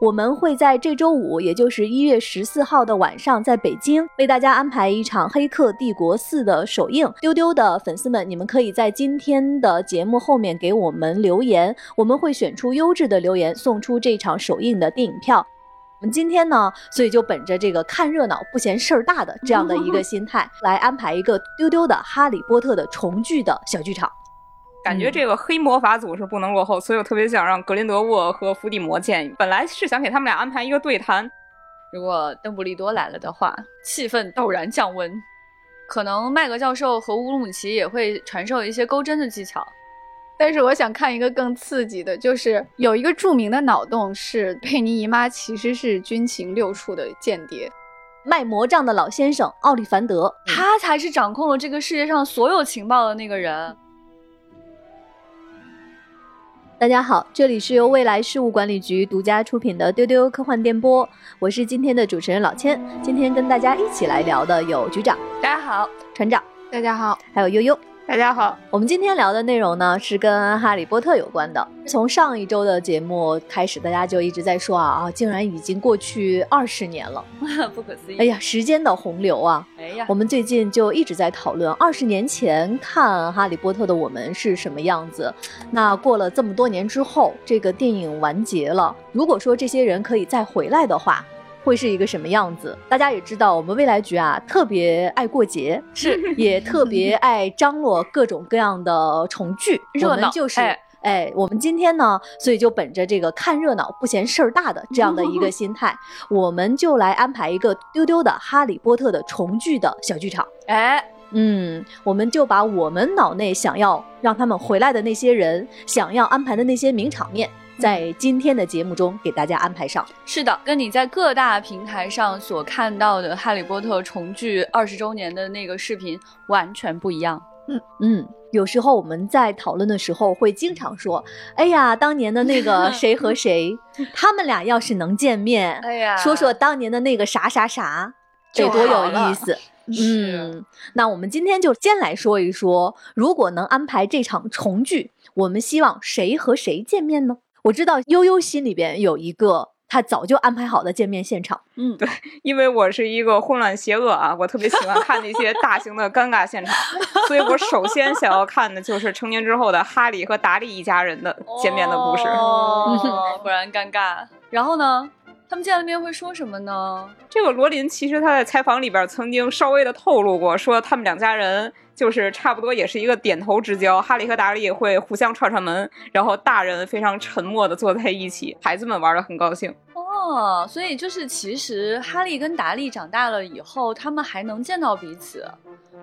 我们会在这周五，也就是一月十四号的晚上，在北京为大家安排一场《黑客帝国四》的首映。丢丢的粉丝们，你们可以在今天的节目后面给我们留言，我们会选出优质的留言，送出这场首映的电影票。我们今天呢，所以就本着这个看热闹不嫌事儿大的这样的一个心态，来安排一个丢丢的《哈利波特》的重聚的小剧场。感觉这个黑魔法组是不能落后，所以我特别想让格林德沃和伏地魔见。本来是想给他们俩安排一个对谈，如果邓布利多来了的话，气氛陡然降温。可能麦格教授和乌鲁姆齐也会传授一些钩针的技巧。但是我想看一个更刺激的，就是有一个著名的脑洞是佩妮姨妈其实是军情六处的间谍，卖魔杖的老先生奥利凡德，他才是掌控了这个世界上所有情报的那个人。大家好，这里是由未来事务管理局独家出品的丢丢科幻电波，我是今天的主持人老千。今天跟大家一起来聊的有局长，大家好；船长，大家好；还有悠悠。大家好，我们今天聊的内容呢是跟哈利波特有关的。从上一周的节目开始，大家就一直在说啊啊，竟然已经过去二十年了，不可思议！哎呀，时间的洪流啊！哎呀，我们最近就一直在讨论二十年前看哈利波特的我们是什么样子。那过了这么多年之后，这个电影完结了，如果说这些人可以再回来的话。会是一个什么样子？大家也知道，我们未来局啊，特别爱过节，是也特别爱张罗各种各样的重聚热闹。就是，哎，我们今天呢，所以就本着这个看热闹不嫌事儿大的这样的一个心态，我们就来安排一个丢丢的《哈利波特》的重聚的小剧场。哎，嗯，我们就把我们脑内想要让他们回来的那些人，想要安排的那些名场面。在今天的节目中给大家安排上，是的，跟你在各大平台上所看到的《哈利波特》重聚二十周年的那个视频完全不一样。嗯嗯，有时候我们在讨论的时候会经常说：“哎呀，当年的那个 谁和谁，他们俩要是能见面，哎呀，说说当年的那个啥啥啥，这多有意思。”嗯，那我们今天就先来说一说，如果能安排这场重聚，我们希望谁和谁见面呢？我知道悠悠心里边有一个他早就安排好的见面现场。嗯，对，因为我是一个混乱邪恶啊，我特别喜欢看那些大型的尴尬现场，所以我首先想要看的就是成年之后的哈利和达利一家人的见面的故事。哦，果然尴尬。然后呢，他们见了面会说什么呢？这个罗琳其实他在采访里边曾经稍微的透露过，说他们两家人。就是差不多也是一个点头之交，哈利和达利会互相串串门，然后大人非常沉默的坐在一起，孩子们玩的很高兴。哦，所以就是其实哈利跟达利长大了以后，他们还能见到彼此，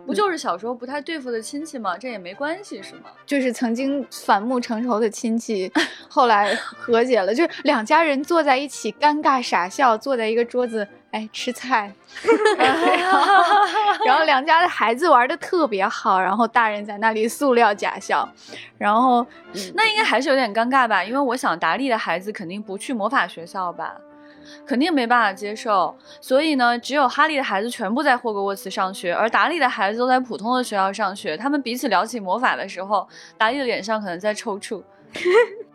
不就是小时候不太对付的亲戚吗？这也没关系是吗？就是曾经反目成仇的亲戚，后来和解了，就是两家人坐在一起，尴尬傻笑，坐在一个桌子。哎，吃菜，然后两家的孩子玩的特别好，然后大人在那里塑料假笑，然后那应该还是有点尴尬吧？因为我想达利的孩子肯定不去魔法学校吧，肯定没办法接受，所以呢，只有哈利的孩子全部在霍格沃茨上学，而达利的孩子都在普通的学校上学。他们彼此聊起魔法的时候，达利的脸上可能在抽搐。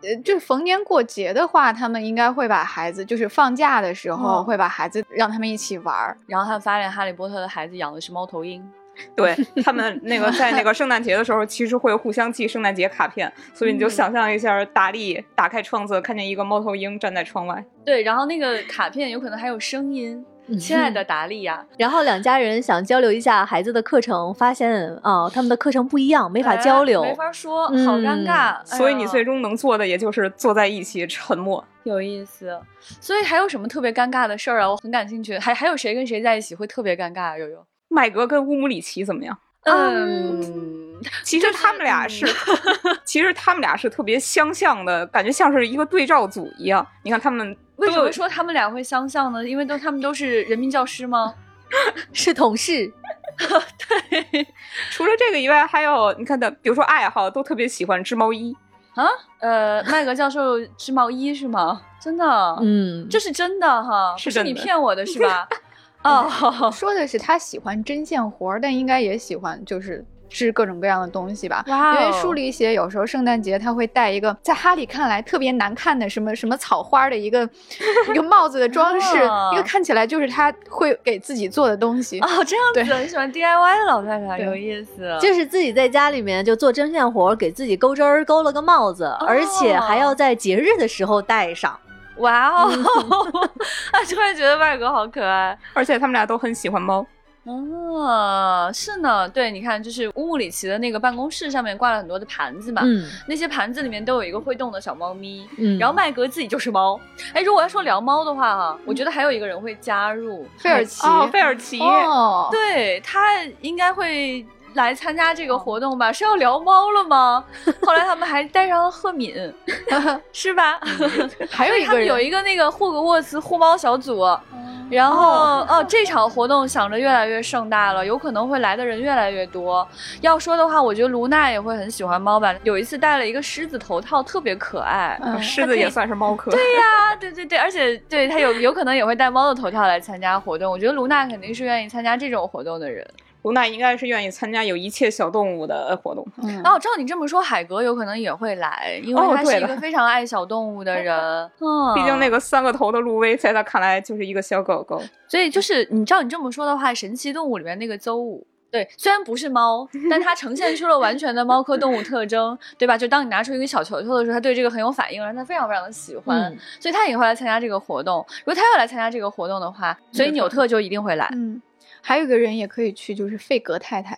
呃，就逢年过节的话，他们应该会把孩子，就是放假的时候会把孩子让他们一起玩儿。然后他们发现哈利波特的孩子养的是猫头鹰，对他们那个在那个圣诞节的时候，其实会互相寄圣诞节卡片。所以你就想象一下，达利打开窗子，看见一个猫头鹰站在窗外。对，然后那个卡片有可能还有声音。亲爱的达利呀，然后两家人想交流一下孩子的课程，发现啊，他们的课程不一样，没法交流，没法说，好尴尬。所以你最终能做的，也就是坐在一起沉默，有意思。所以还有什么特别尴尬的事儿啊？我很感兴趣。还还有谁跟谁在一起会特别尴尬？悠悠，麦格跟乌姆里奇怎么样？嗯，其实他们俩是，其实他们俩是特别相像的，感觉像是一个对照组一样。你看他们。为什么说他们俩会相像呢？因为都他们都是人民教师吗？是同事。对，除了这个以外，还有你看的，比如说爱好，都特别喜欢织毛衣啊。呃，麦格教授织毛衣是吗？真的？嗯，这是真的哈，是是你骗我的是吧？哦，说的是他喜欢针线活儿，但应该也喜欢就是。织各种各样的东西吧。哇哦因为书里写，有时候圣诞节他会戴一个在哈利看来特别难看的什么什么草花的一个 一个帽子的装饰，哦一个看起来就是他会给自己做的东西。哦，这样子，你喜欢 DIY 的老太太，有意思。就是自己在家里面就做针线活，给自己钩针儿钩了个帽子，而且还要在节日的时候戴上。哇哦，啊，突然觉得外国好可爱。而且他们俩都很喜欢猫。哦，是呢，对，你看，就是乌姆里奇的那个办公室上面挂了很多的盘子嘛，嗯那些盘子里面都有一个会动的小猫咪，嗯然后麦格自己就是猫。哎，如果要说聊猫的话哈，我觉得还有一个人会加入，费尔奇，哦，费尔奇，哦，对他应该会来参加这个活动吧？是要聊猫了吗？后来他们还带上了赫敏，是吧？还有 一个他们有一个那个霍格沃茨护猫小组。然后哦这场活动想着越来越盛大了，有可能会来的人越来越多。要说的话，我觉得卢娜也会很喜欢猫吧。有一次戴了一个狮子头套，特别可爱。嗯狮子也算是猫科。对呀、对对对，而且对他有有可能也会戴猫的头套来参加活动。我觉得卢娜肯定是愿意参加这种活动的人。卢娜应该是愿意参加有一切小动物的活动。嗯哦，照你这么说，海格有可能也会来，因为他是一个非常爱小动物的人。嗯，毕竟那个三个头的路威，在他看来就是一个小狗狗。所以就是你照你这么说的话，神奇动物里面那个邹武。对，虽然不是猫，但它呈现出了完全的猫科动物特征，对吧？就当你拿出一个小球球的时候，它对这个很有反应，让它非常非常的喜欢，嗯所以它也会来参加这个活动。如果它要来参加这个活动的话，所以纽特就一定会来。嗯，还有一个人也可以去，就是费格太太。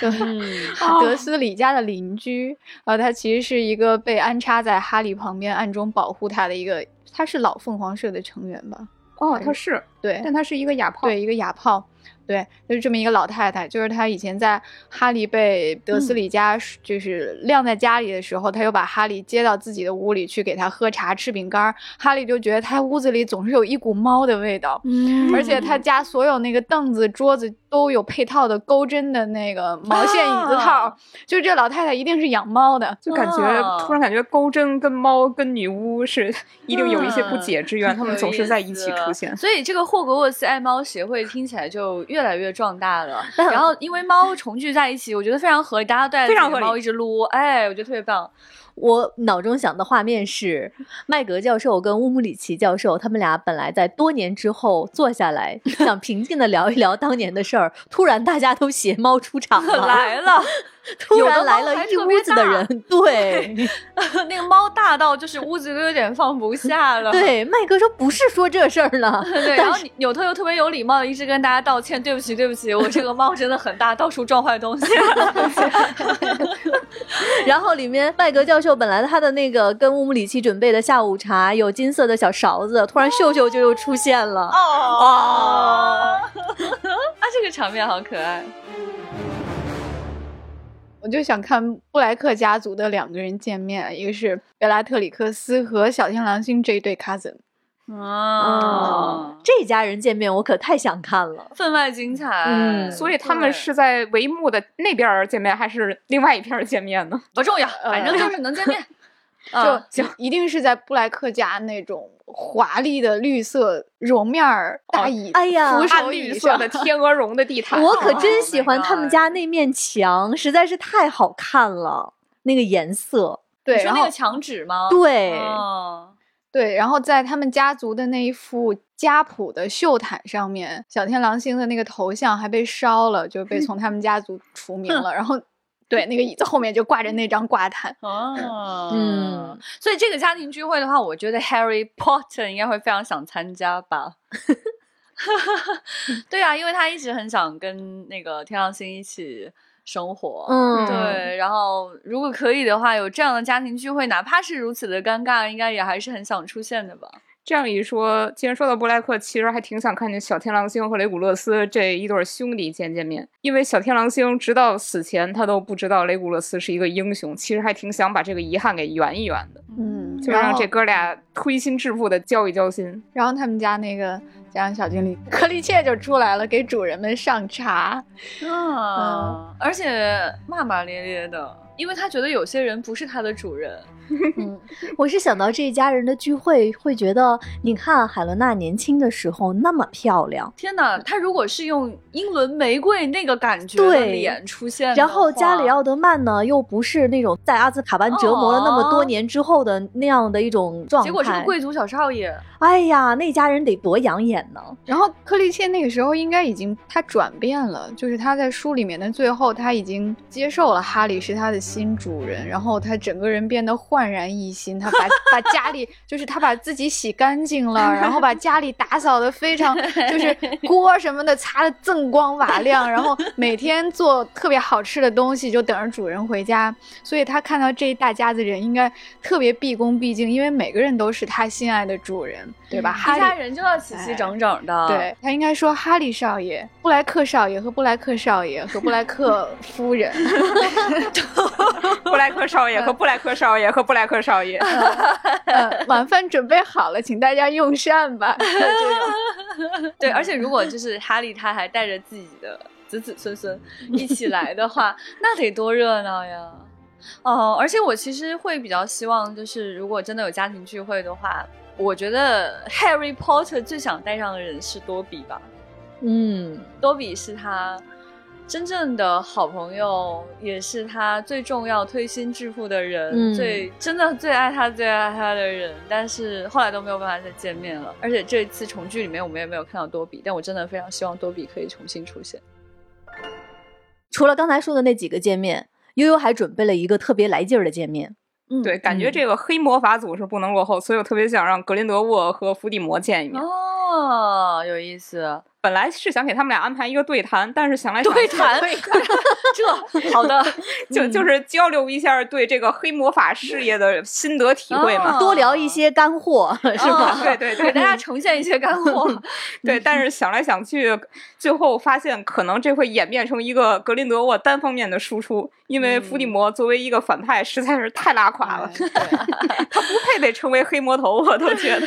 对，嗯，德斯里家的邻居，呃，他其实是一个被安插在哈利旁边，暗中保护他的一个，他是老凤凰社的成员吧？哦，他是，对，但他是一个哑炮。对，一个哑炮，对，就是这么一个老太太，就是她以前在哈利被德斯里家就是晾在家里的时候，她又把哈利接到自己的屋里去给他喝茶、吃饼干。哈利就觉得他屋子里总是有一股猫的味道，嗯而且他家所有那个凳子、桌子都有配套的钩针的那个毛线椅子套，啊就是这老太太一定是养猫的。就感觉、哦突然感觉钩针跟猫跟女巫是一定有一些不解之缘，嗯他们总是在一起出现。所以这个霍格沃茨爱猫协会听起来就越来越壮大了。然后因为猫重聚在一起，我觉得非常合理，大家都在非常合理自己的猫一直撸，哎，我觉得特别棒。我脑中想的画面是麦格教授跟乌姆里奇教授，他们俩本来在多年之后坐下来，想平静的聊一聊当年的事儿，突然大家都携猫出场了，来了，突然来了一屋子的人，对 那个猫大到就是屋子都有点放不下了。对，麦格说不是说这事儿呢，对，然后纽特又特别有礼貌的一直跟大家道歉，对不起，对不起，我这个猫真的很大，到处撞坏东西。然后里面麦格教授本来他的那个跟乌姆里奇准备的下午茶有金色的小勺子，突然秀秀就又出现了。哦，啊，这个场面好可爱。我就想看布莱克家族的两个人见面，一个是贝拉特里克斯和小天狼星这一对 cousin。哦，这家人见面我可太想看了。分外精彩。嗯所以他们是在帷幕的那边儿见面，还是另外一片儿见面呢？不重要，反正就是能见面。就行一定是在布莱克家那种华丽的绿色绒面儿大椅，哎呀扶手暗椅上绿色的天鹅绒的地毯。我可真 Oh 喜欢他们家那面墙，实在是太好看了，那个颜色。对，说那个墙纸吗？对哦对，然后在他们家族的那一副家谱的绣毯上面，小天狼星的那个头像还被烧了，就被从他们家族除名了。然后，对，那个椅子后面就挂着那张挂毯。哦，嗯，所以这个家庭聚会的话，我觉得 Harry Potter 应该会非常想参加吧。对啊，因为他一直很想跟那个天狼星一起生活。嗯，对，然后如果可以的话，有这样的家庭聚会，哪怕是如此的尴尬，应该也还是很想出现的吧。这样一说，既然说到布莱克，其实还挺想看见小天狼星和雷古勒斯这一对兄弟见见面，因为小天狼星直到死前他都不知道雷古勒斯是一个英雄，其实还挺想把这个遗憾给圆一圆的，嗯，就让这哥俩推心置腹的交一交心。然后他们家那个家养小精灵克利切就出来了，给主人们上茶。啊，而且骂骂咧咧的。因为他觉得有些人不是他的主人。嗯，我是想到这一家人的聚会，会觉得你看海伦娜年轻的时候那么漂亮，天哪，他如果是用英伦玫瑰那个感觉的对脸出现的，然后加里奥德曼呢又不是那种在阿兹卡班折磨了那么多年之后的那样的一种状态，结果是个贵族小少爷，哎呀，那家人得多养眼呢。然后克利切那个时候应该已经他转变了，就是他在书里面的最后他已经接受了哈利是他的新主人，然后他整个人变得焕然一新，他把 把家里就是他把自己洗干净了，然后把家里打扫的非常 就是锅什么的擦的锃光瓦亮，然后每天做特别好吃的东西就等着主人回家，所以他看到这一大家子人应该特别毕恭毕敬，因为每个人都是他心爱的主人，对吧？哈利一家人就要齐齐整整的。对他应该说哈利少爷、布莱克少爷和布莱克少爷和布莱克夫人。布莱克少爷和布莱克少爷和布莱克少爷，呃，晚饭准备好了，请大家用膳吧。对，而且如果就是哈利他还带着自己的子子孙孙一起来的话，那得多热闹呀！哦，而且我其实会比较希望，就是如果真的有家庭聚会的话，我觉得 Harry Potter 最想带上的人是多比吧。嗯，多比是他真正的好朋友，也是他最重要、推心置腹的人，嗯最真的最爱他、最爱他的人。但是后来都没有办法再见面了，而且这一次重聚里面我们也没有看到多比，但我真的非常希望多比可以重新出现。除了刚才说的那几个见面，悠悠还准备了一个特别来劲儿的见面。嗯，对，感觉这个黑魔法组是不能落后，所以我特别想让格林德沃和伏地魔见一面。哦，有意思。本来是想给他们俩安排一个对谈，但是想来对谈，这好的，就就是交流一下对这个黑魔法事业的心得体会嘛。哦多聊一些干货，是吧？哦对对对给大家呈现一些干货。对，但是想来想去，最后发现可能这会演变成一个格林德沃单方面的输出，因为伏地魔作为一个反派实在是太拉垮了，他不配得成为黑魔头，我都觉得。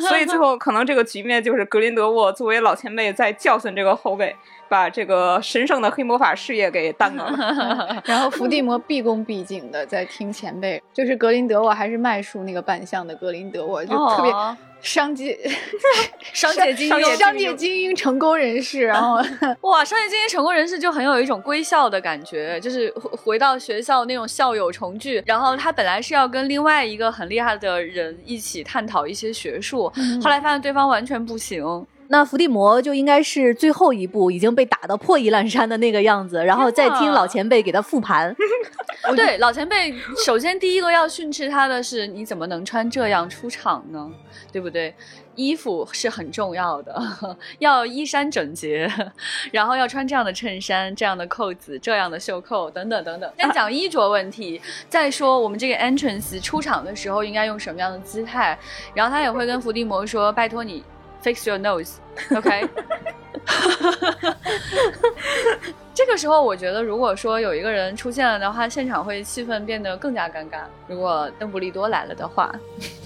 所以最后可能这个局面就是格林德沃作为老前辈在教训这个后辈，把这个神圣的黑魔法事业给耽搁了。然后伏地魔毕恭毕敬的在听前辈，就是格林德沃还是麦树那个扮相的格林德沃，就特别哦商界 商界精英，商界精英成功人士，然后 哇，商界精英成功人士就很有一种归校的感觉，就是回回到学校那种校友重聚。然后他本来是要跟另外一个很厉害的人一起探讨一些学术，后来发现对方完全不行。那伏地魔就应该是最后一步已经被打得破衣烂衫的那个样子，然后再听老前辈给他复盘。对，老前辈首先第一个要训斥他的是，你怎么能穿这样出场呢？对不对？衣服是很重要的，要衣衫整洁，然后要穿这样的衬衫、这样的扣子、这样的袖扣等等等等。先讲衣着问题，再说我们这个 entrance 出场的时候应该用什么样的姿态，然后他也会跟伏地魔说：“拜托你 fix your nose，OK？这个时候，我觉得如果说有一个人出现了的话，现场会气氛变得更加尴尬。如果邓布利多来了的话，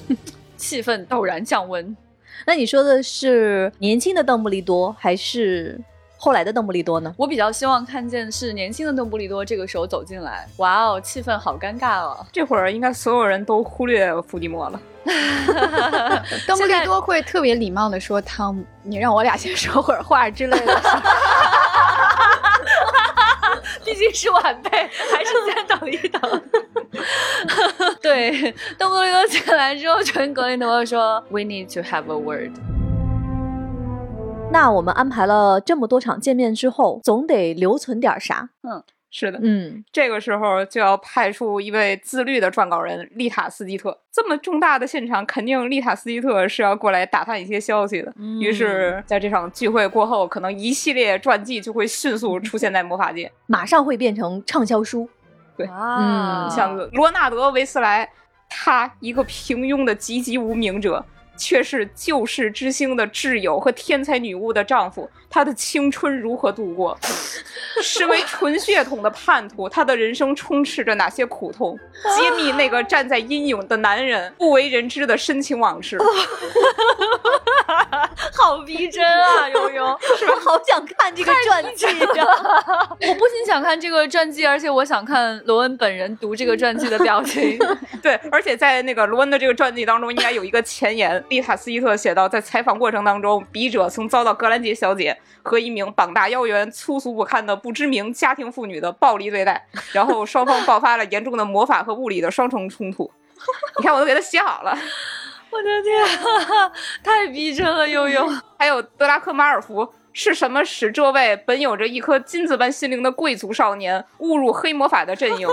气氛陡然降温。那你说的是年轻的邓布利多，还是后来的邓布利多呢？我比较希望看见是年轻的邓布利多这个时候走进来。哇哦，气氛好尴尬哦！这会儿应该所有人都忽略伏地魔了。邓布利多会特别礼貌的说：“汤姆，你让我俩先说会儿话之类的。毕竟是晚辈，还是先等一等。对，邓布利多进来之后，就跟格林德沃说：“We need to have a word。那我们安排了这么多场见面之后，总得留存点啥？嗯是的，嗯，这个时候就要派出一位自律的撰稿人丽塔斯基特。这么重大的现场，肯定丽塔斯基特是要过来打探一些消息的。嗯于是，在这场聚会过后，可能一系列传记就会迅速出现在魔法界，马上会变成畅销书。对啊，嗯像罗纳德·维斯莱，他一个平庸的籍籍无名者。却是救世之星的挚友和天才女巫的丈夫，他的青春如何度过？身为纯血统的叛徒，他的人生充斥着哪些苦痛？揭秘那个站在阴影的男人不为人知的深情往事。好好逼真啊，悠悠，是吧？好想看这个传记呀！我不仅想看这个传记，而且我想看罗恩本人读这个传记的表情。对，而且在那个罗恩的这个传记当中，应该有一个前言。丽塔斯伊特写到，在采访过程当中，笔者曾遭到格兰杰小姐和一名膀大腰圆、粗俗不堪的不知名家庭妇女的暴力对待，然后双方爆发了严重的魔法和物理的双重冲突。你看，我都给他写好了。我的天啊，太逼真了，悠悠。还有德拉克马尔福是什么使这位本有着一颗金子般心灵的贵族少年误入黑魔法的阵营？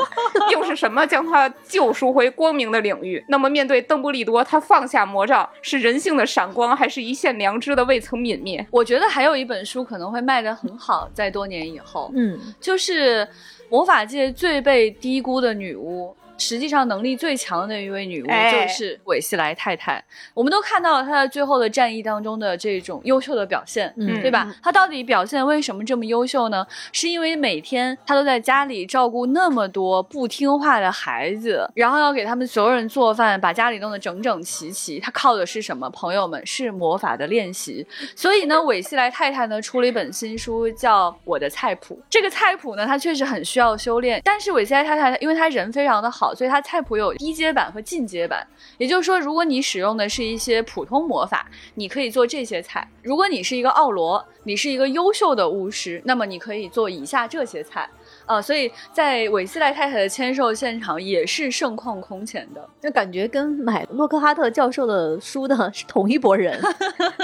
又是什么将他救赎回光明的领域？那么面对邓布利多，他放下魔杖是人性的闪光，还是一线良知的未曾泯灭？我觉得还有一本书可能会卖得很好，在多年以后，嗯，就是魔法界最被低估的女巫。实际上能力最强的那一位女巫哎就是韦西莱太太。我们都看到了她在最后的战役当中的这种优秀的表现，嗯对吧？她到底表现为什么这么优秀呢？是因为每天她都在家里照顾那么多不听话的孩子，然后要给他们所有人做饭，把家里弄得整整齐齐。她靠的是什么？朋友们，是魔法的练习。所以呢，韦西莱太太呢出了一本新书，叫《我的菜谱》。这个菜谱呢，它确实很需需要修炼，但是韦斯莱太太因为他人非常的好，所以她菜谱有低阶版和进阶版。也就是说，如果你使用的是一些普通魔法，你可以做这些菜；如果你是一个奥罗，你是一个优秀的巫师，那么你可以做以下这些菜。啊、所以在韦斯莱太太的签售现场也是盛况空前的。就感觉跟买洛克哈特教授的书的是同一拨人。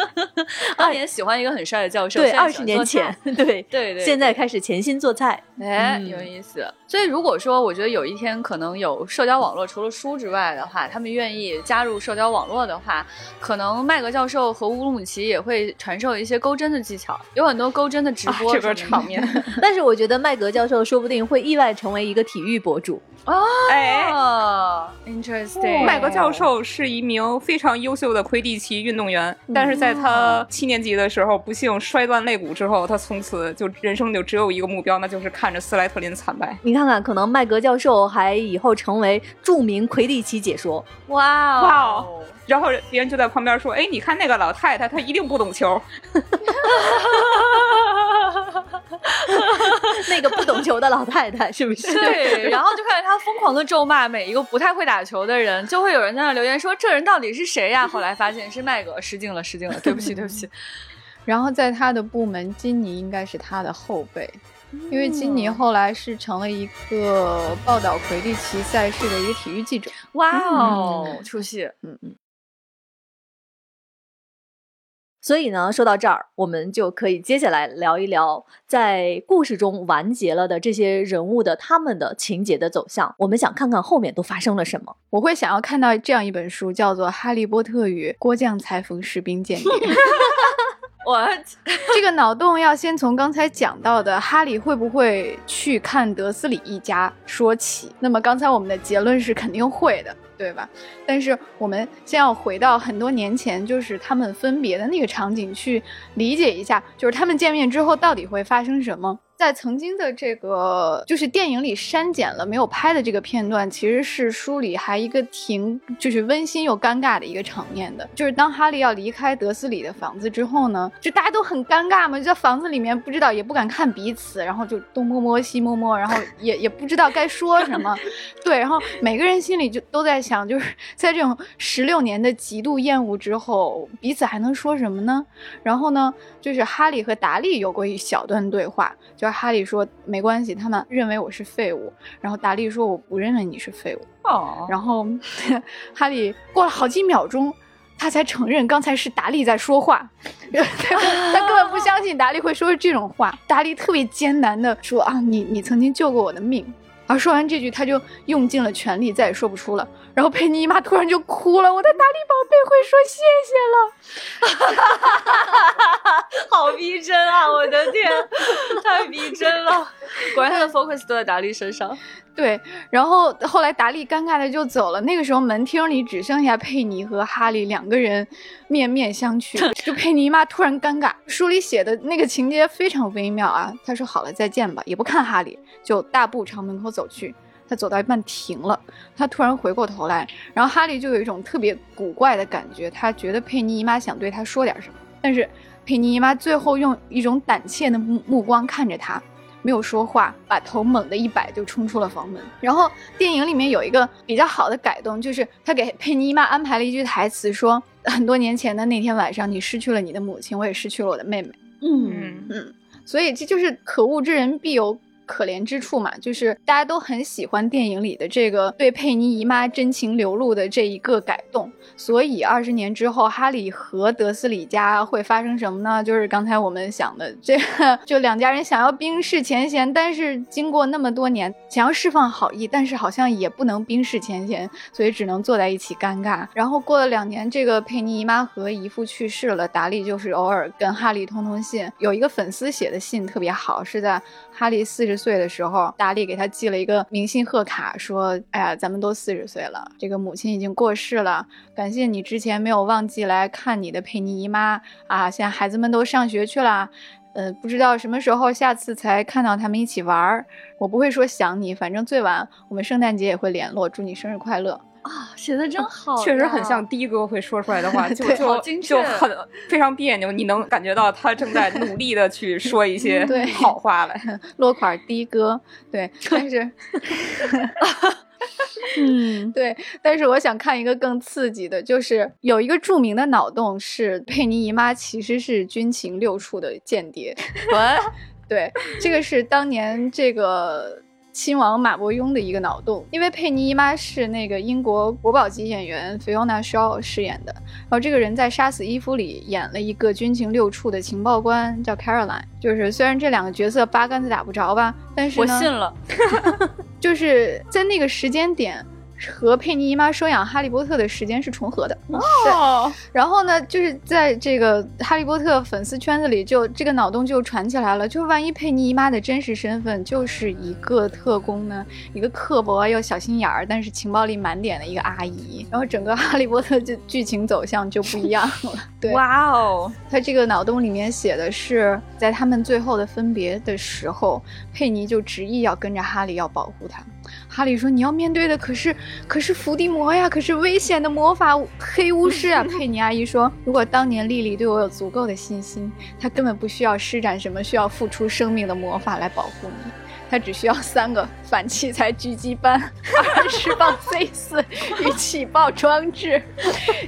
当年喜欢一个很帅的教授，对，二十年前，对对对，现在开始潜心做菜。哎，嗯有意思。所以如果说我觉得有一天可能有社交网络，除了书之外的话，他们愿意加入社交网络的话，可能麦格教授和乌鲁姆齐也会传授一些钩针的技巧，有很多钩针的直啊这播什么的、个场面，但是我觉得麦格教授说不定会意外成为一个体育博主。哎。哦，interesting。麦格教授是一名非常优秀的魁地奇运动员，但是在他七年级的时候不幸摔断肋骨之后，他从此就人生就只有一个目标，那就是看着斯莱特林惨败。你看看，可能麦格教授还以后成为著名魁地奇解说。哇哇哦哦！然后别人就在旁边说：“哎，你看那个老太太，她一定不懂球。那个不懂球的老太太是不是？对，然后就看着他疯狂的咒骂每一个不太会打球的人，就会有人在那留言说这人到底是谁呀？后来发现是麦格，失敬了，失敬了，对不起，对不起。然后在他的部门，金尼应该是他的后辈，因为金尼后来是成了一个报道魁地奇赛事的一个体育记者。哇哦，出戏，所以呢，说到这儿，我们就可以接下来聊一聊在故事中完结了的这些人物的他们的情节的走向。我们想看看后面都发生了什么。我会想要看到这样一本书，叫做《哈利波特与郭将裁缝士兵间谍》。我 这个脑洞要先从刚才讲到的哈利会不会去看德斯里一家说起。那么刚才我们的结论是肯定会的，对吧？但是我们先要回到很多年前，就是他们分别的那个场景去理解一下，就是他们见面之后到底会发生什么。在曾经的这个就是电影里删减了没有拍的这个片段，其实是书里还一个挺就是温馨又尴尬的一个场面的，就是当哈利要离开德斯里的房子之后呢，就大家都很尴尬嘛，就在房子里面不知道也不敢看彼此，然后就东摸摸西摸摸，然后也也不知道该说什么，对，然后每个人心里就都在想，就是在这种十六年的极度厌恶之后，彼此还能说什么呢？然后呢，就是哈利和达利有过一小段对话，就是哈利说没关系，他们认为我是废物，然后达利说我不认为你是废物，哦，然后 哈利过了好几秒钟。他才承认刚才是达利在说话，他他根本不相信达利会说这种话。达利特别艰难的说啊，你你曾经救过我的命。而说完这句，他就用尽了全力，再也说不出了。然后佩妮姨妈突然就哭了，我的达利宝贝会说谢谢了。好逼真啊！我的天，太逼真了。果然他的 focus 都在达利身上。对，然后后来达利尴尬的就走了。那个时候门厅里只剩下佩妮和哈利两个人面面相觑。就佩妮妈突然尴尬，书里写的那个情节非常微妙啊。他说好了，再见吧，也不看哈利，就大步朝门口走去。他走到一半停了，他突然回过头来，然后哈利就有一种特别古怪的感觉，他觉得佩妮姨妈想对他说点什么。但是佩妮姨妈最后用一种胆怯的目目光看着他，没有说话，把头猛地一摆就冲出了房门。然后电影里面有一个比较好的改动，就是他给佩妮姨妈安排了一句台词，说很多年前的那天晚上，你失去了你的母亲，我也失去了我的妹妹。嗯嗯，所以这就是可恶之人必有可怜之处嘛，就是大家都很喜欢电影里的这个对佩妮姨妈真情流露的这一个改动。所以二十年之后，哈利和德斯里家会发生什么呢？就是刚才我们想的，这个 就两家人想要冰释前嫌，但是经过那么多年，想要释放好意，但是好像也不能冰释前嫌，所以只能坐在一起尴尬。然后过了两年，这个佩妮姨妈和姨父去世了，达利就是偶尔跟哈利通通信。有一个粉丝写的信特别好，是在哈利四十岁的时候，达利给他寄了一个明信贺卡，说：“哎呀，咱们都四十岁了，这个母亲已经过世了，感谢你之前没有忘记来看你的佩妮姨妈啊！现在孩子们都上学去了。”呃，不知道什么时候下次才看到他们一起玩儿。我不会说想你，反正最晚我们圣诞节也会联络。祝你生日快乐！啊，写的真好，确实很像。的哥会说出来的话，就就就很非常别扭，你能感觉到他正在努力的去 说一些对好话来。落款的哥，对，但是，嗯，对，但是我想看一个更刺激的，就是有一个著名的脑洞是佩妮姨妈其实是军情六处的间谍，喂，对，这个是当年这个亲王马伯庸的一个脑洞，因为佩妮姨妈是那个英国国宝级演员 Fiona Shaw 饰演的，然后这个人在《杀死伊芙》里演了一个军情六处的情报官，叫 Caroline。就是虽然这两个角色八竿子打不着吧，但是我，信了。就是在那个时间点。和佩妮姨妈收养哈利波特的时间是重合的，哦，然后呢，就是在这个哈利波特粉丝圈子里就，这个脑洞就传起来了。就万一佩妮姨妈的真实身份就是一个特工呢，一个刻薄又小心眼儿，但是情报力满点的一个阿姨，然后整个哈利波特就剧情走向就不一样了。对，哇哦，他这个脑洞里面写的是，在他们最后的分别的时候，佩妮就执意要跟着哈利，要保护他。哈利说：“你要面对的可是可是伏地魔呀，可是危险的魔法黑巫师啊！” 佩妮阿姨说：“如果当年莉莉对我有足够的信心，她根本不需要施展什么需要付出生命的魔法来保护你。”她只需要三个反器材狙击班，二十磅 C 四与起爆装置，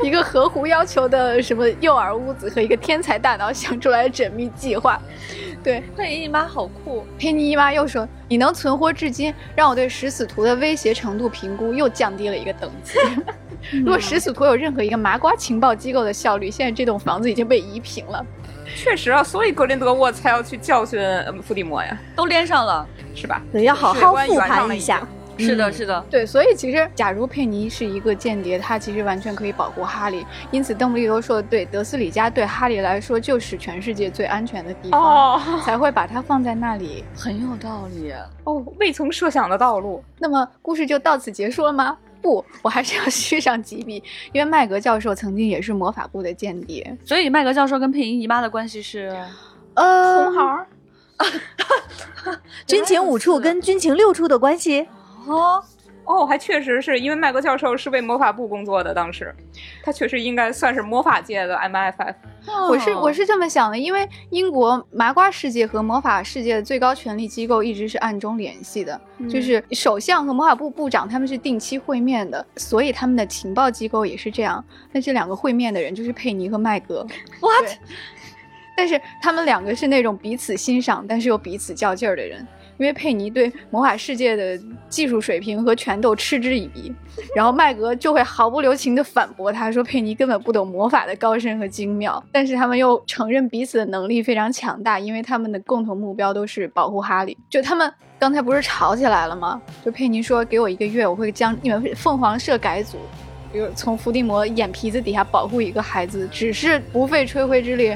一个合乎要求的什么诱饵屋子和一个天才大脑想出来的缜密计划。对，佩妮姨妈好酷，佩妮姨妈又说：“你能存活至今，让我对食死徒的威胁程度评估又降低了一个等级。如果食死徒有任何一个麻瓜情报机构的效率，现在这栋房子已经被夷平了。确实啊，所以格林德沃才要去教训伏地魔呀，都连上了。是吧？对，要好好复盘一下。是的，嗯是的，对，所以其实假如佩妮是一个间谍，她其实完全可以保护哈利。因此，邓布利多说的对，德斯里家对哈利来说就是全世界最安全的地方，哦 才会把他放在那里。很有道理。哦，未曾设想的道路。那么故事就到此结束了吗？不，我还是要 续上几笔，因为麦格教授曾经也是魔法部的间谍。所以麦格教授跟佩妮姨妈的关系是，呃，同行儿 军情五处跟军情六处的关系，哦，哦，还确实是因为麦格教授是为魔法部工作的，当时他确实应该算是魔法界的 MFF。我是我是这么想的，因为英国麻瓜世界和魔法世界的最高权力机构一直是暗中联系的，就是首相和魔法部部长他们是定期会面的，所以他们的情报机构也是这样。那这两个会面的人就是佩妮和麦格。What？但是他们两个是那种彼此欣赏，但是又彼此较劲儿的人。因为佩妮对魔法世界的技术水平和拳斗嗤之以鼻，然后麦格就会毫不留情地反驳他说佩妮根本不懂魔法的高深和精妙。但是他们又承认彼此的能力非常强大，因为他们的共同目标都是保护哈利。就他们刚才不是吵起来了吗？就佩妮说给我一个月，我会将你们凤凰社改组。比如从伏地魔眼皮子底下保护一个孩子，只是不费吹灰之力。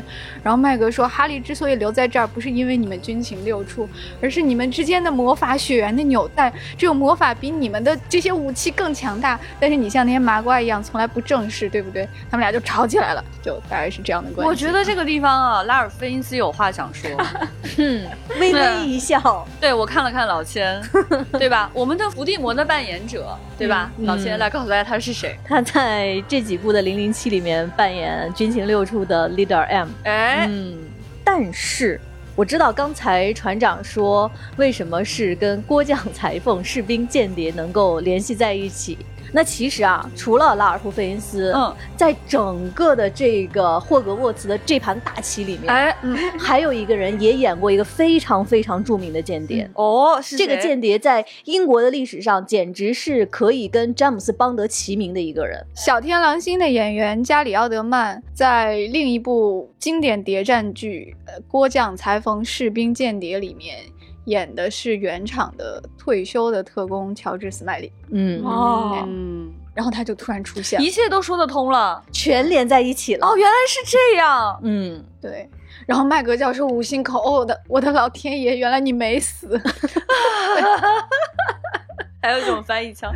然后麦格说，哈利之所以留在这儿，不是因为你们军情六处，而是你们之间的魔法血缘的纽带。这种魔法比你们的这些武器更强大，但是你像那些麻瓜一样，从来不正视，对不对？他们俩就吵起来了，就大概是这样的关系。我觉得这个地方啊，拉尔菲因斯有话想说。嗯，微微一笑，对我看了看老千，对吧？我们的伏地魔的扮演者，对吧？嗯老千来告诉大家他是谁。他在这几部的《零零七》里面扮演军情六处的 Leader M。哎，嗯，但是我知道刚才船长说为什么是跟郭将裁缝、士兵、间谍能够联系在一起。那其实啊，除了拉尔夫·费因斯，嗯，在整个的这个霍格沃茨的这盘大棋里面，哎，还有一个人也演过一个非常非常著名的间谍。哦，是这个间谍在英国的历史上简直是可以跟詹姆斯·邦德齐名的一个人。小天狼星的演员加里奥德曼在另一部经典谍战剧《呃郭将裁缝士兵间谍》里面演的是原厂的退休的特工乔治·斯麦利，嗯，哦嗯，然后他就突然出现了一。切都说得通了。全连在一起了。哦，原来是这样。嗯，对，然后麦格教授五心口，哦，我的我的老天爷，原来你没死。还有一种翻译腔。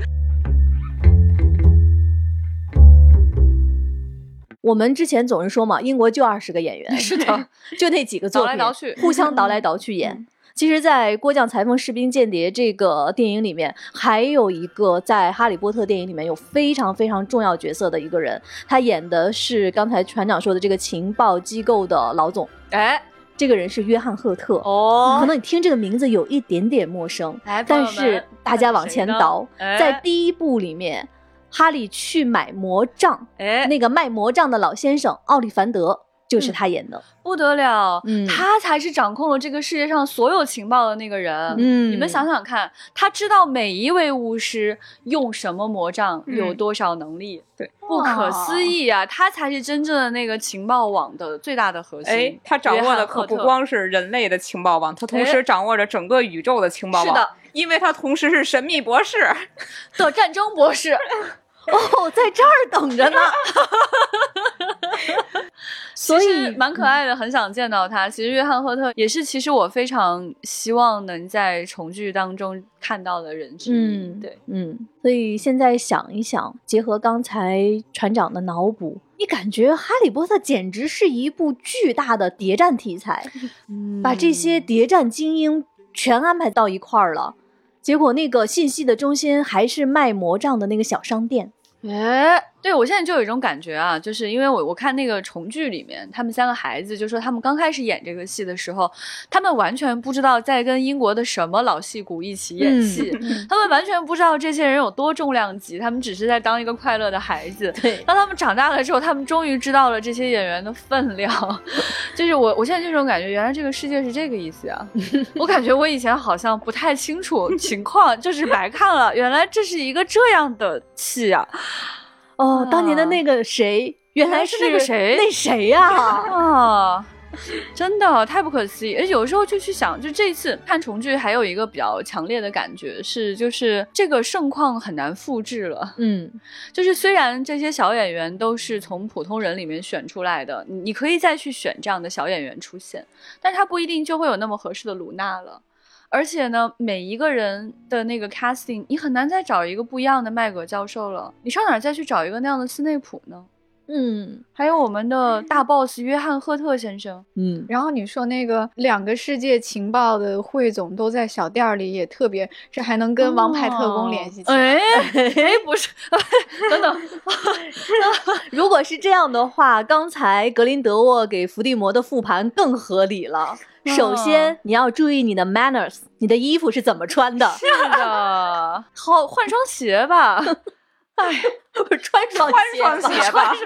我们之前总是说嘛，英国就二十个演员，是的，就那几个作品，倒来倒去互相倒来倒去演。其实，在《郭将裁缝士兵间谍》这个电影里面，还有一个在《哈利波特》电影里面有非常非常重要角色的一个人，他演的是刚才船长说的这个情报机构的老总。哎，这个人是约翰·赫特。哦可能你听这个名字有一点点陌生，哎但是大家往前倒，哎在第一部里面，哈利去买魔杖，哎，那个卖魔杖的老先生奥利凡德就是他演的。不得了，嗯他才是掌控了这个世界上所有情报的那个人。嗯你们想想看，他知道每一位巫师用什么魔杖，嗯有多少能力，对，不可思议啊！他才是真正的那个情报网的最大的核心。哎，他掌握的可不光是人类的情报网，他同时掌握着整个宇宙的情报网。是的，因为他同时是神秘博士。的战争博士。哦，在这儿等着呢。所以蛮可爱的，很想见到他。其实约翰赫特也是，其实我非常希望能在重聚当中看到的人之一。嗯，对，，嗯，所以现在想一想，结合刚才船长的脑补，你感觉《哈利波特》简直是一部巨大的谍战题材，把这些谍战精英全安排到一块儿了。结果那个信息的中心还是卖魔杖的那个小商店。哎，对我现在就有一种感觉啊，就是因为我我看那个重聚里面，他们三个孩子就说他们刚开始演这个戏的时候，他们完全不知道在跟英国的什么老戏骨一起演戏，他们完全不知道这些人有多重量级，他们只是在当一个快乐的孩子。对，当他们长大了之后，他们终于知道了这些演员的分量。就是我，我现在这种感觉，原来这个世界是这个意思啊！我感觉我以前好像不太清楚情况，就是白看了。原来这是一个这样的戏啊！哦，当年的那个谁，原来是那个谁那谁呀、啊，真的太不可思议！而有时候就去想，就这次看重聚，还有一个比较强烈的感觉是，就是这个盛况很难复制了。嗯 就是虽然这些小演员都是从普通人里面选出来的，你你可以再去选这样的小演员出现，但是他不一定就会有那么合适的卢娜了。而且呢，每一个人的那个 casting，你很难再找一个不一样的麦格教授了。你上哪儿再去找一个那样的斯内普呢？嗯还有我们的大 boss 约翰赫特先生，嗯，然后你说那个两个世界情报的汇总都在小店儿里，也特别，这还能跟王牌特工联系起来。哎 哎，不是，等等，如果是这样的话，刚才格林德沃给伏地魔的复盘更合理了。首先，你要注意你的 manners，你的衣服是怎么穿的？是的，好换双鞋吧。不是穿双穿双鞋吧。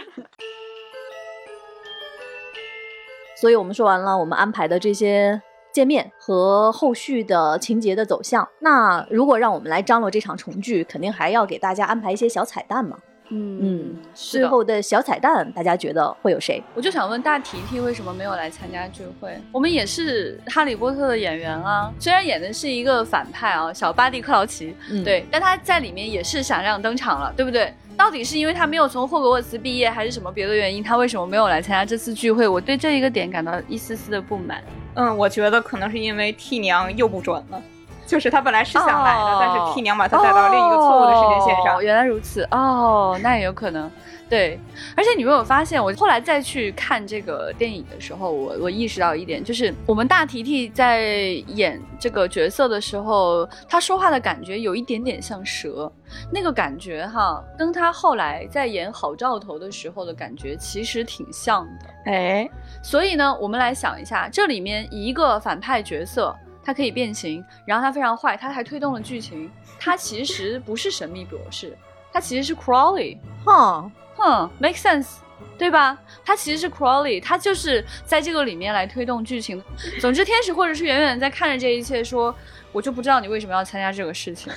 所以我们说完了，我们安排的这些见面和后续的情节的走向。那如果让我们来张罗这场重聚，肯定还要给大家安排一些小彩蛋嘛。嗯，最。后的小彩蛋，大家觉得会有谁？我就想问大提提为什么没有来参加聚会？我们也是哈利波特的演员啊，虽然演的是一个反派啊，小巴蒂克劳奇，嗯，对，但他在里面也是闪亮登场了，对不对？到底是因为他没有从霍格沃茨毕业，还是什么别的原因？他为什么没有来参加这次聚会？我对这一个点感到一丝丝的不满。嗯，我觉得可能是因为替娘又不准了。就是他本来是想来的，哦但是替娘把他带到另一个错误的时间线上。哦原来如此哦，那也有可能。对，而且你没有发现，我后来再去看这个电影的时候，我我意识到一点，就是我们大提提在演这个角色的时候，他说话的感觉有一点点像蛇，那个感觉哈，跟他后来在演好兆头的时候的感觉其实挺像的。哎，所以呢，我们来想一下，这里面一个反派角色，他可以变形，然后它非常坏，它还推动了剧情。它其实不是神秘博士，它其实是 Crawley。哼，哼，make sense，对吧？它其实是 Crawley，它就是在这个里面来推动剧情。总之，天使或者是远远在看着这一切，说：“我就不知道你为什么要参加这个事情。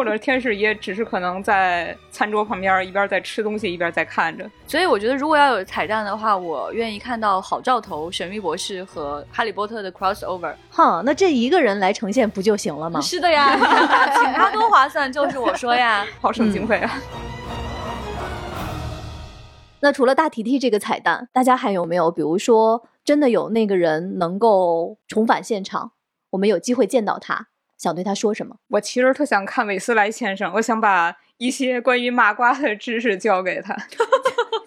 或者天使也只是可能在餐桌旁边一边在吃东西一边在看着。”所以，我觉得如果要有彩蛋的话，我愿意看到好兆头、神秘博士和哈利波特的 crossover。哼，那这一个人来呈现不就行了吗？是的呀，请他多划算，就是我说呀。好省经费啊！那除了大提提这个彩蛋，大家还有没有，比如说真的有那个人能够重返现场，我们有机会见到他，想对他说什么？我其实特想看韦斯莱先生，我想把一些关于麻瓜的知识教给他。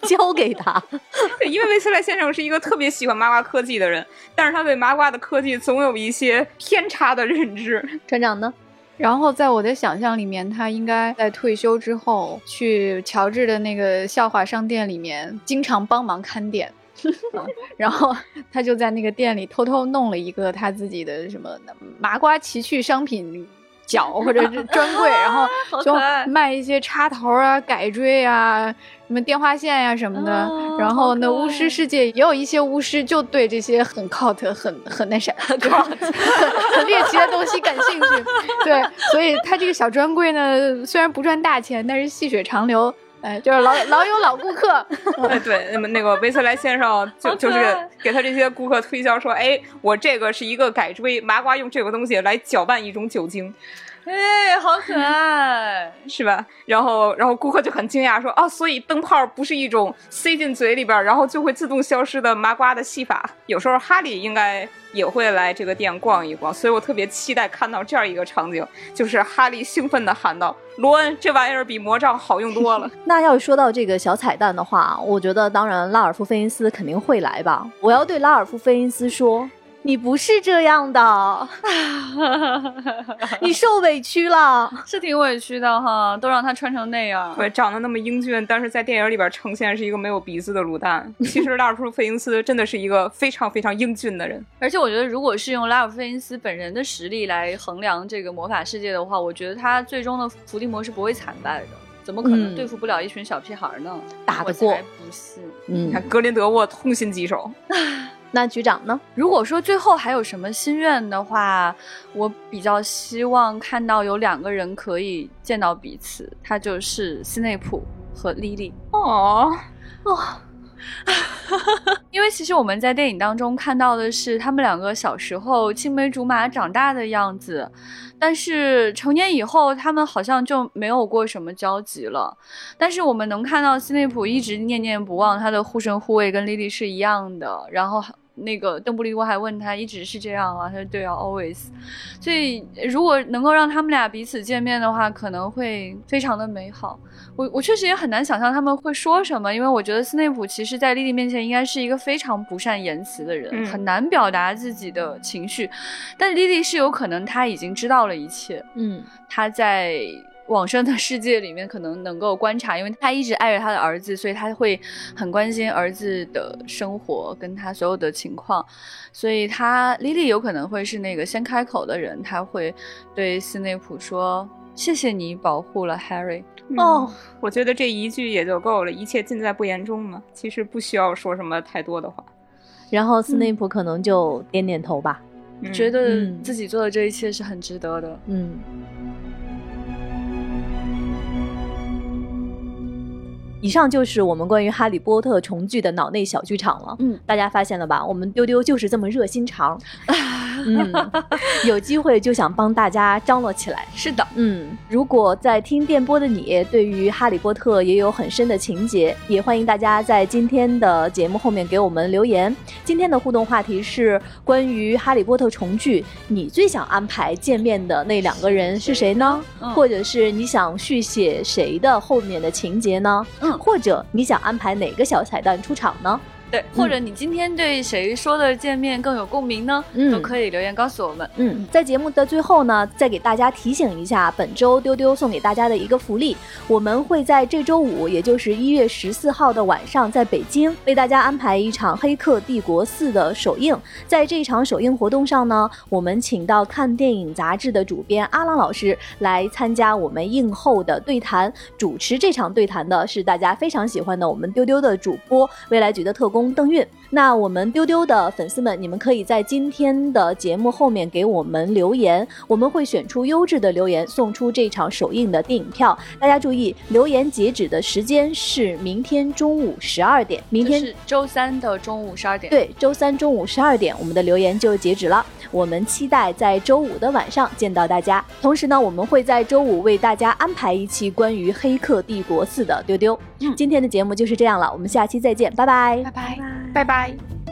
交给他。对，因为韦斯莱先生是一个特别喜欢麻瓜科技的人，但是他对麻瓜的科技总有一些偏差的认知。船长呢？然后在我的想象里面，他应该在退休之后去乔治的那个笑话商店里面，经常帮忙看店。啊然后他就在那个店里偷偷弄了一个他自己的什么麻瓜奇趣商品角或者是专柜，然后 就卖一些插头啊、改锥啊、什么电话线呀、什么的。哦然后呢，好可爱巫师世界也有一些巫师就对这些很 cult、很很那啥、很很猎奇的东西感兴趣。对，所以他这个小专柜呢，虽然不赚大钱，但是细水长流。哎，就是老 老有老顾客，哎对，那么那个维斯莱先生 就就是给他这些顾客推销说，哎，我这个是一个改锥，麻瓜用这个东西来搅拌一种酒精，哎，好可爱！是吧？然后然后顾客就很惊讶说，哦，所以灯泡不是一种塞进嘴里边然后就会自动消失的麻瓜的戏法。有时候哈利应该也会来这个店逛一逛，所以我特别期待看到这样一个场景，就是哈利兴奋地喊道：“罗恩，这玩意儿比魔杖好用多了。”那要是说到这个小彩蛋的话，我觉得当然拉尔夫·费因斯肯定会来吧。我要对拉尔夫·费因斯说：“你不是这样的，你受委屈了。是挺委屈的哈，都让他穿成那样。对，长得那么英俊，但是在电影里边呈现是一个没有鼻子的卤蛋。其实拉尔夫·费因斯真的是一个非常非常英俊的人。而且我觉得，如果是用拉尔夫·费因斯本人的实力来衡量这个魔法世界的话，我觉得他最终的伏地魔是不会惨败的。怎么可能嗯对付不了一群小屁孩呢？打得过我才不信。”嗯你看，格林德沃痛心疾首。那局长呢？如果说最后还有什么心愿的话，我比较希望看到有两个人可以见到彼此，他就是斯内普和莉莉。哦，因为其实我们在电影当中看到的是他们两个小时候青梅竹马长大的样子，但是成年以后他们好像就没有过什么交集了。但是我们能看到斯内普一直念念不忘他的护身护卫跟莉莉是一样的，然后那个邓布利多还问他一直是这样啊，他说对啊，always。所以如果能够让他们俩彼此见面的话，可能会非常的美好。我我确实也很难想象他们会说什么，因为我觉得斯内普其实在莉莉面前应该是一个非常不善言辞的人，嗯很难表达自己的情绪。但莉莉是有可能她已经知道了一切，嗯她在往生的世界里面可能能够观察，因为他一直爱着他的儿子，所以他会很关心儿子的生活跟他所有的情况，所以他莉莉有可能会是那个先开口的人，他会对斯内普说：“谢谢你保护了 Harry。”哦，我觉得这一句也就够了，一切尽在不言中嘛。其实不需要说什么太多的话。然后斯内普可能就点点头吧。嗯觉得嗯自己做的这一切是很值得的。嗯。以上就是我们关于《哈利波特》重聚的脑内小剧场了。嗯，大家发现了吧？我们丢丢就是这么热心肠。嗯，有机会就想帮大家张罗起来。是的，嗯，如果在听电波的你对于《哈利波特》也有很深的情节，也欢迎大家在今天的节目后面给我们留言。今天的互动话题是关于《哈利波特》重聚，你最想安排见面的那两个人是谁呢？嗯或者是你想续写谁的后面的情节呢？嗯或者你想安排哪个小彩蛋出场呢？对，或者你今天对谁说的见面更有共鸣呢？嗯都可以留言告诉我们。嗯，在节目的最后呢，再给大家提醒一下，本周丢丢送给大家的一个福利，我们会在这周五，也就是一月十四号的晚上，在北京为大家安排一场《黑客帝国四》的首映。在这一场首映活动上呢，我们请到看电影杂志的主编阿浪老师来参加我们映后的对谈。主持这场对谈的是大家非常喜欢的我们丢丢的主播未来局的特工邓韵。那我们丢丢的粉丝们，你们可以在今天的节目后面给我们留言，我们会选出优质的留言，送出这场首映的电影票。大家注意，留言截止的时间是明天中午十二点。明天就是周三的中午十二点。，对，周三中午十二点，我们的留言就截止了。我们期待在周五的晚上见到大家。同时呢，我们会在周五为大家安排一期关于《黑客帝国四》的丢丢。嗯今天的节目就是这样了，我们下期再见，拜拜。拜拜，拜拜。い